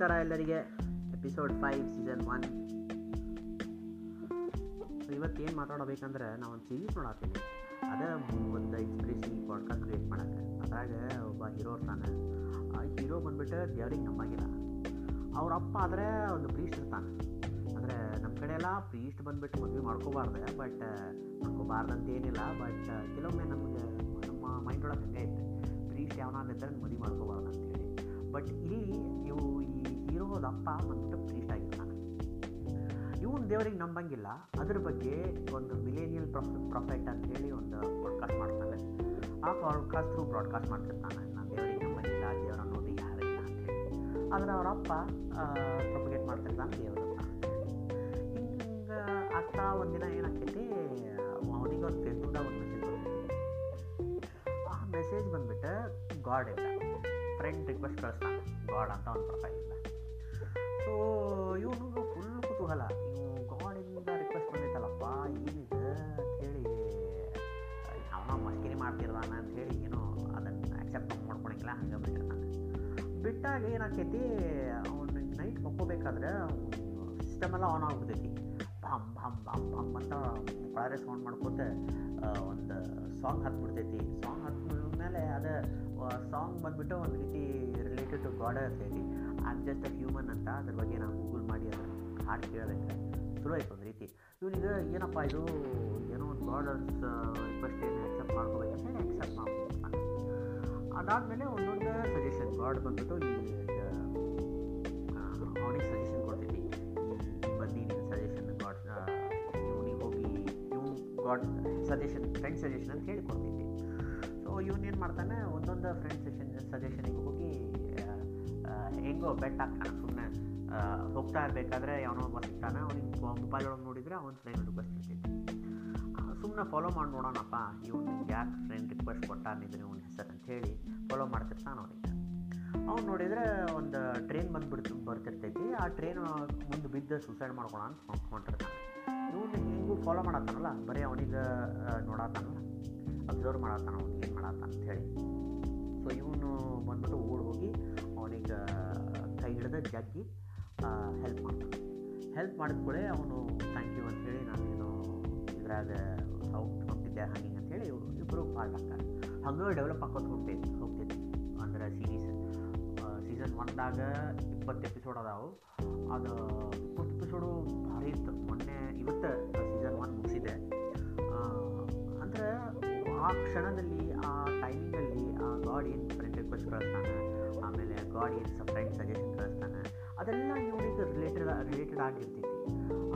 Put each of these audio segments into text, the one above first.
ನಮಸ್ಕಾರ ಎಲ್ಲರಿಗೆ. Episode five season one ಇವತ್ತೇನು ಮಾತಾಡಬೇಕಂದ್ರೆ ನಾವು ಒಂದು ಸೀರೀಸ್ ನೋಡತ್ತೀನಿ ಅದೇ ಒಂದು ಈ ಪಾಡ್ಕಾಸ್ಟ್ ಕ್ರಿಯೇಟ್ ಮಾಡೋಕ್ಕೆ. ಅದಾಗ ಒಬ್ಬ ಹೀರೋ ಇರ್ತಾನೆ. ಆ ಹೀರೋ ಬಂದುಬಿಟ್ಟು ದೇವ್ರಿಗೆ ನಮ್ಮಾಗಿಲ್ಲ. ಅವ್ರ ಅಪ್ಪ ಆದರೆ ಒಂದು ಪ್ರೀಸ್ಟ್ ಇರ್ತಾನೆ. ಅಂದರೆ ನಮ್ಮ ಕಡೆ ಎಲ್ಲ ಪ್ರೀಸ್ಟ್ ಬಂದುಬಿಟ್ಟು ಮದುವೆ ಮಾಡ್ಕೋಬಾರ್ದೆ. ಬಟ್ ಮಾಡ್ಕೋಬಾರ್ದು ಏನಿಲ್ಲ ಬಟ್ ಕೆಲವೊಮ್ಮೆ ನಮಗೆ ನಮ್ಮ ಮೈಂಡ್ ಒಳಗೆ ಹಂಗೆ ಐತೆ. ಪ್ರೀಸ್ಟ್ ಯಾವನಾಗಿದ್ದರೆ ಮದುವೆ ಮಾಡ್ಕೋಬಾರ್ದು ಅಂತೇಳಿ ಬಟ್ ಇಲ್ಲಿ ಇವು ಈ ಅಂತ ಪ್ರೀಸ್ಟ್ ಆಗಿರ್ತಾನೆ ಇವನು ದೇವರಿಗೆ ನಂಬಂಗಿಲ್ಲ. ಅದ್ರ ಬಗ್ಗೆ ಒಂದು ಮಿಲೇನಿಯಲ್ ಪ್ರೊಫ್ ಪ್ರೊಫೆಟ್ ಅಂತೇಳಿ ಒಂದು ಪಾಡ್ಕಾಸ್ಟ್ ಮಾಡ್ತಾನೆ. ಆ ಪಾಡ್ಕಾಸ್ಟ್ ಥ್ರೂ ಬ್ರಾಡ್ಕಾಸ್ಟ್ ಮಾಡ್ತಿರ್ತಾನೆ. ನಾನು ದೇವರಿಗೆ ನಂಬಂಗಿಲ್ಲ ದೇವರ ನೋಡಿ ಯಾರಿಲ್ಲ ಅಂತೇಳಿ ಆದರೆ ಅವರಪ್ಪ ಪ್ರೊಪಗೇಟ್ ಮಾಡ್ತಿರ್ತಾನೆ ದೇವರು ಹಿಂಗೆ ಆಗ್ತಾ ಒಂದಿನ ಏನಾಗ್ತೈತಿ, ಅವನಿಗೆ ಒಂದು ಫೇಸ್ಬುಕ್ದಾಗ ಒಂದು ಮೆಸೇಜ್ ಆ ಮೆಸೇಜ್ ಬಂದ್ಬಿಟ್ಟು ಗಾಡ್ ಇಲ್ಲ. ಫ್ರೆಂಡ್ ರಿಕ್ವೆಸ್ಟ್ ಕಳಿಸ್ತಾನೆ. ಗಾಡ್ ಅಂತ ಒಂದು ಫುಲ್ ನೀವು ಗಾಡಿಂದ ರಿಕ್ವೆಸ್ಟ್ ಬಂದಿತ್ತಲ್ಲಪ್ಪ, ಏನಿದೆ ಅಂಥೇಳಿ ಅವನ ಮಸ್ಕಿರಿ ಮಾಡ್ತಿರ್ದಾನ ಹೇಳಿ ಏನೋ ಅದನ್ನು ಆ್ಯಕ್ಸೆಪ್ಟ್ ಮಾಡ್ಕೊಳಂಗಿಲ್ಲ ಹಂಗೆ ಬಿಟ್ಟಿರ್ತಾನೆ ಬಿಟ್ಟಾಗ ಏನಾಕೈತಿ ಅವನು ನೈಟ್ ಮಕ್ಕೋಬೇಕಾದ್ರೆ ಸಿಸ್ಟಮ್ ಎಲ್ಲ ಆನ್ ಆಗ್ಬಿಡ್ತೈತಿ. ಭಮ್, ಭಾಮ್ ಭಾಮ್ ಭಾಮ್ ಅಂತ ಒಳಗೆ ಸೌಂಡ್ ಮಾಡ್ಕೋತ ಒಂದು ಸಾಂಗ್ ಹತ್ಬಿಡ್ತೈತಿ. ಸಾಂಗ್ ಹತ್ಬಿಡ ಮೇಲೆ ಅದು ಸಾಂಗ್ ಬಂದುಬಿಟ್ಟು ಒಂದು ರೀತಿ ರಿಲೇಟೆಡ್ ಟು ಗಾಡ್ ಇರ್ತೈತಿ ಆಮ್ ಜಸ್ಟ್ ಅ ಹ್ಯೂಮನ್ ಅಂತ ಅದ್ರ ಬಗ್ಗೆ ನಾನು ಗೂಗಲ್ ಮಾಡಿ ಅದರ ಹಾಡು ಕೇಳೋದಕ್ಕೆ ಚಲೋ ಆಯಿತು ಒಂದು ರೀತಿ. ಇವನಿಗೆ ಏನಪ್ಪ ಇದು, ಏನೋ ಒಂದು ಬಾರ್ಡರ್ಸ್ ರಿಕ್ವೆಸ್ಟ್ ಏನು ಆ್ಯಕ್ಸೆಪ್ಟ್ ಮಾಡ್ಕೋಬೇಕು ಅಂತ ಹೇಳಿ ಆ್ಯಕ್ಸೆಪ್ಟ್ ಮಾಡ್ಕೊಳ್ತಾನೆ ಅದಾದಮೇಲೆ ಒಂದೊಂದು ಸಜೆಷನ್ ಗಾಡ್ ಬಂದ್ಬಿಟ್ಟು ಈ ಅವನಿಗೆ ಸಜೆಷನ್ ಕೊಡ್ತೀನಿ. ನಿನ್ನ ಸಜೆಷನ್ ಗಾಡ್ ಇವನಿಗೆ ಹೋಗಿ, ಇವ್ನು ಗಾಡ್ ಸಜೆಷನ್ ಫ್ರೆಂಡ್ ಸಜೆಷನ್ ಅಂತ ಹೇಳಿ ಸೊ ಏನು ಮಾಡ್ತಾನೆ, ಒಂದೊಂದು ಫ್ರೆಂಡ್ ಸೆಷನ್ ಸಜೆಷನಿಗೆ ಹೋಗಿ ಹೆಂಗೋ ಬೆಟ್ ಹಾಕ್ತಾನೆ ಹೋಗ್ತಾ ಇರಬೇಕಾದ್ರೆ ಯಾವನೋ ಒಬ್ಬ ಸಿಗ್ತಾನೆ, ಅವ್ನಿಗೆ ಮೊಬೈಲ್ ಒಳಗೆ ನೋಡಿದರೆ ಅವ್ನ ಫ್ರೆಂಡ್ ರಿಕ್ವೆಸ್ಟ್ ಇರ್ತೈತಿ ಸುಮ್ಮನೆ ಫಾಲೋ ಮಾಡಿ ನೋಡೋಣಪ್ಪ ಇವನು ಯಾಕೆ ಫ್ರೆಂಡ್ ರಿಕ್ವೆಸ್ಟ್ ಕೊಟ್ಟಾನಿದ್ರೆ ಇವನ ಹೆಸರು ಅಂತ ಹೇಳಿ ಫಾಲೋ ಮಾಡ್ತಿರ್ತಾನೆ ಅವನಿಗೆ. ಅವ್ನು ನೋಡಿದರೆ ಒಂದು ಟ್ರೈನ್ ಬಂದುಬಿಡ್ತು, ಬರ್ತಿರ್ತೈತಿ, ಆ ಟ್ರೈನ್ ಮುಂದೆ ಬಿದ್ದು ಸುಸೈಡ್ ಮಾಡ್ಕೊಳ ಅಂತ ಹೊಂಟಿರ್ತಾನೆ ಇವನು ಹಿಂಗೂ ಫಾಲೋ ಮಾಡತ್ತಾನಲ್ಲ, ಬರೀ ಅವನಿಗೆ ನೋಡತ್ತಾನಲ್ಲ ಅಬ್ಸರ್ವ್ ಮಾಡತ್ತಾನ ಅವ್ನಿಗೆ ಏನು ಮಾಡತ್ತಾನ ಅಂತ ಹೇಳಿ. ಸೊ ಇವನು ಬಂದ್ಬಿಟ್ಟು ಓಡ್ ಹೋಗಿ ಅವನಿಗೆ ಕೈ ಹಿಡಿದ ಜಗ್ಗಿ ಹೆಲ್ಪ್ ಮಾಡ್ತಾನೆ ಹೆಲ್ಪ್ ಮಾಡಿದ ಕೂಡ ಅವನು ಥ್ಯಾಂಕ್ ಯು ಅಂಥೇಳಿ ನಾನೇನು ಇದ್ರಾಗ ಹೋಗ್ತಿದ್ದೆ ಹಂಗೆ ಅಂಥೇಳಿ ಇಬ್ಬರು ಪಾರ್ಟ್ ಆಗ್ತಾರೆ ಹಂಗೆ ಡೆವಲಪ್ ಆಗೋದು ಹೋಗ್ತೈತಿ ಹೋಗ್ತೈತಿ ಅಂದರೆ ಸೀರೀಸ್ ಸೀಸನ್ ಒನ್ದಾಗ ಇಪ್ಪತ್ತು ಎಪಿಸೋಡ್ ಅದಾವು. ಅದು ಇಪ್ಪತ್ತು ಎಪಿಸೋಡು ಭಾರಿ ಇತ್ತು. ಮೊನ್ನೆ ಇವತ್ತು ಸೀಸನ್ ಒನ್ ಮುಗಿಸಿದೆ. ಅಂದರೆ ಆ ಕ್ಷಣದಲ್ಲಿ, ಆ ಟೈಮಿಂಗಲ್ಲಿ ಆ ಗಾಡ್ ಏನು ಫ್ರೆಂಡ್ ರಿಕ್ವೆಸ್ಟ್ ಕಳಿಸ್ತಾನೆ, ಆಮೇಲೆ ಗಾಡ್ ಏನು ಫ್ರೆಂಡ್ ಸಜೆಷನ್ ಕಳಿಸ್ತಾನೆ ಅದೆಲ್ಲ ಇವನಿಗೆ ರಿಲೇಟೆಡ್ ರಿಲೇಟೆಡ್ ಆಗಿರ್ತೈತಿ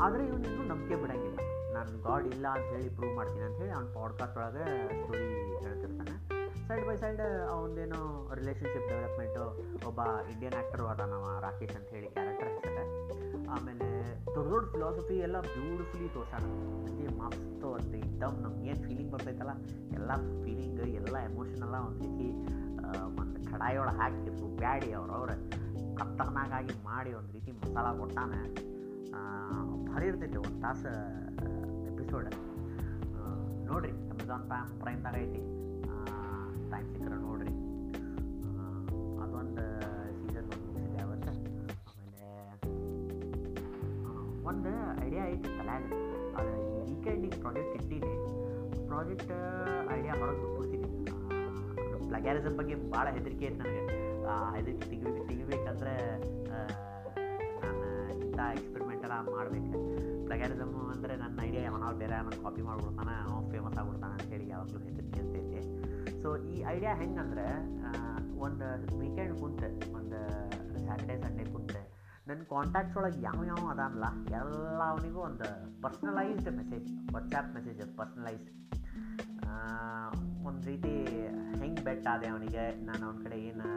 ಆದರೆ ಇವನಿಗೂ ನಂಬಿಕೆ ಬಿಡೋಂಗಿಲ್ಲ. ನಾನು ಗಾಡ್ ಇಲ್ಲ ಅಂತ ಹೇಳಿ ಪ್ರೂವ್ ಮಾಡ್ತೀನಿ ಅಂತ ಹೇಳಿ ಅವ್ನ ಪಾಡ್ಕಾಸ್ಟ್ ಒಳಗೆ ಸ್ಟೋರಿ ಹೇಳ್ತಿರ್ತಾನೆ. ಸೈಡ್ ಬೈ ಸೈಡ್ ಅವನದೇನೋ ರಿಲೇಷನ್ಶಿಪ್ ಡೆವಲಪ್ಮೆಂಟು ಒಬ್ಬ ಇಂಡಿಯನ್ ಆ್ಯಕ್ಟರು ಅದಾನವ ರಾಕೇಶ್ ಅಂತ ಹೇಳಿ ಕ್ಯಾರೆಕ್ಟರ್ ಹೆಸರು ಆಮೇಲೆ ದೊಡ್ಡ ದೊಡ್ಡ ಫಿಲಾಸಫಿ ಎಲ್ಲ ಬ್ಯೂಟಿಫುಲಿ ತೋರ್ಸಾನ ನನಗೆ ಮಸ್ತು ಅಂತ ಇದ್ದಮ್ ನಮ್ಗೆ ಏನು ಫೀಲಿಂಗ್ ಬರ್ತೈತಲ್ಲ? ಎಲ್ಲ ಫೀಲಿಂಗ್ ಎಲ್ಲ ಎಮೋಷನೆಲ್ಲ ಒಂದು ರೀತಿ ಒಂದು ಕಡಾಯೊಳಗೆ ಹಾಕಿದ್ರು ಬ್ಯಾಡಿ ಅವ್ರವ್ರ ಕತ್ತರ್ನಾಗಾಗಿ ಮಾಡಿ ಒಂದು ರೀತಿ ಮಸಾಲ ಕೊಟ್ಟಾನೆ ಭಾರಿ ಇರ್ತೈತಿ ಒಂದು ತಾಸು ಎಪಿಸೋಡ್ ನೋಡಿರಿ ಅಮೆಝಾನ್ ಪ್ರೈಮ್ ಪ್ರೈಮ್ದಾಗ ಐತಿ. ಟೈಮ್ ಸಿಕ್ಕರೆ ನೋಡಿರಿ. ಅದೊಂದು ಸೀಸನ್ ಒಂದು ಮುಗಿಸಿದೆ ಅವತ್ತು ಆಮೇಲೆ ಒಂದು ಐಡಿಯಾ ಐತಿ ತಲೆಯಾಗ. ಅದು ವೀಕೆಂಡಿಗೆ ಪ್ರಾಜೆಕ್ಟ್ ಇಟ್ಟಿದ್ದೆ ಪ್ರಾಜೆಕ್ಟ್ ಐಡಿಯಾ ಹೊರಗೆ ಬಿಟ್ಬಿಡ್ತೀನಿ. ಪ್ಲಗ್ಯಾರಿಸಮ್ ಬಗ್ಗೆ ಭಾಳ ಹೆದರಿಕೆ ಐತೆ ನನಗೆ. ಹೆದರಿಕೆ ತೆಗಿಬೇಕು ತೆಗಿಬೇಕಂದ್ರೆ ನಾನು ಇಂಥ ಎಕ್ಸ್ಪೆರಿಮೆಂಟ್ ಎಲ್ಲ ಮಾಡಬೇಕು. ಪ್ಲಗ್ಯಾರಿಸಮು ಅಂದರೆ ನನ್ನ ಐಡಿಯಾ ಅವನಾರು ಬೇರೆ ಅವನು ಕಾಪಿ ಮಾಡ್ಬಿಡ್ತಾನೆ, ಅವ್ನು ಫೇಮಸ್ ಆಗ್ಬಿಡ್ತಾನೆ ಅಂತೇಳಿ ಯಾವಾಗಲೂ ಹೆದರಿಕೆ ಅಂತೈತಿ ಸೊ ಈ ಐಡಿಯಾ ಹೆಂಗಂದ್ರೆ ಒಂದು ವೀಕೆಂಡ್ ಕುಂತೆ, ಒಂದು ಸ್ಯಾಟರ್ಡೇ ಸಂಡೇ ಕುಂತೆ ನನ್ನ ಕಾಂಟ್ಯಾಕ್ಟ್ಸ್ ಒಳಗೆ ಯಾವ ಯಾವ ಅದಾನಲ್ಲ ಎಲ್ಲ ಅವನಿಗೂ ಒಂದು personalised message WhatsApp message personalised ಒಂದು ರೀತಿ ಹೆಂಗೆ ಆದೆ ಅವನಿಗೆ, ನಾನು ಅವನ ಕಡೆ ಏನು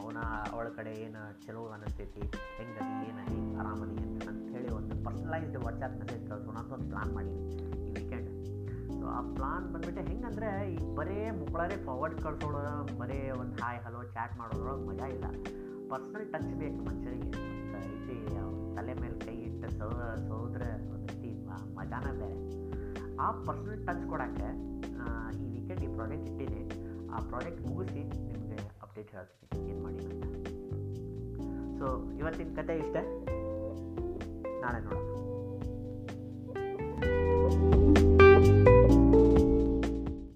ಅವನ ಅವಳ ಕಡೆ ಏನು ಚಲೋ ಅನ್ನಿಸ್ತೈತಿ ಏನು ಏನದಿ ಆರಾಮದಿ ಅಂತ ಹೇಳಿ ಒಂದು ಪರ್ಸ್ನಲೈಸ್ಡ್ ವಾಟ್ಸಾಪ್ ಮೆಸೇಜ್ ಕಳ್ಸೋಣ ಅಂತ ಒಂದು ಪ್ಲಾನ್ ಮಾಡೀನಿ ಈ ವೀಕೆಂಡ್ ಸೊ ಆ ಪ್ಲಾನ್ ಬಂದುಬಿಟ್ಟು ಹೆಂಗಂದರೆ ಈಗ ಬರೇ ಮುಕ್ಕಳರೇ ಫಾರ್ವರ್ಡ್ ಕಳ್ಸೋಳು, ಬರೀ ಒಂದು ಹಾಯ್ ಹಲೋ ಚಾಟ್ ಮಾಡೋದ್ರೊಳಗೆ ಮಜಾ ಇಲ್ಲ. ಪರ್ಸ್ನಲ್ ಟಚ್ ಬೇಕು ಮನುಷ್ಯರಿಗೆ. ಐತಿ ತಲೆ ಮೇಲೆ ಕೈ ಇಟ್ಟು ಸೋ, ಸೋದ್ರೆ ರೀತಿ ಮಜಾನ ಬೇರೆ. ಆ ಪರ್ಸ್ನಲ್ ಟಚ್ ಕೊಡೋಕ್ಕೆ ಈ ವೀಕೆಂಡ್ ಈ ಪ್ರಾಜೆಕ್ಟ್ ಇಟ್ಟಿದೆ. ಆ ಪ್ರಾಜೆಕ್ಟ್ ಮುಗಿಸಿ ಅಪ್ಡೇಟ್ ಹೇಳ್ತೀನಿ ಏನು ಮಾಡಿ ಸೊ ಇವತ್ತಿನ ಕತೆ ಇಷ್ಟೇ? ನಾಳೆ ನೋಡೋಣ.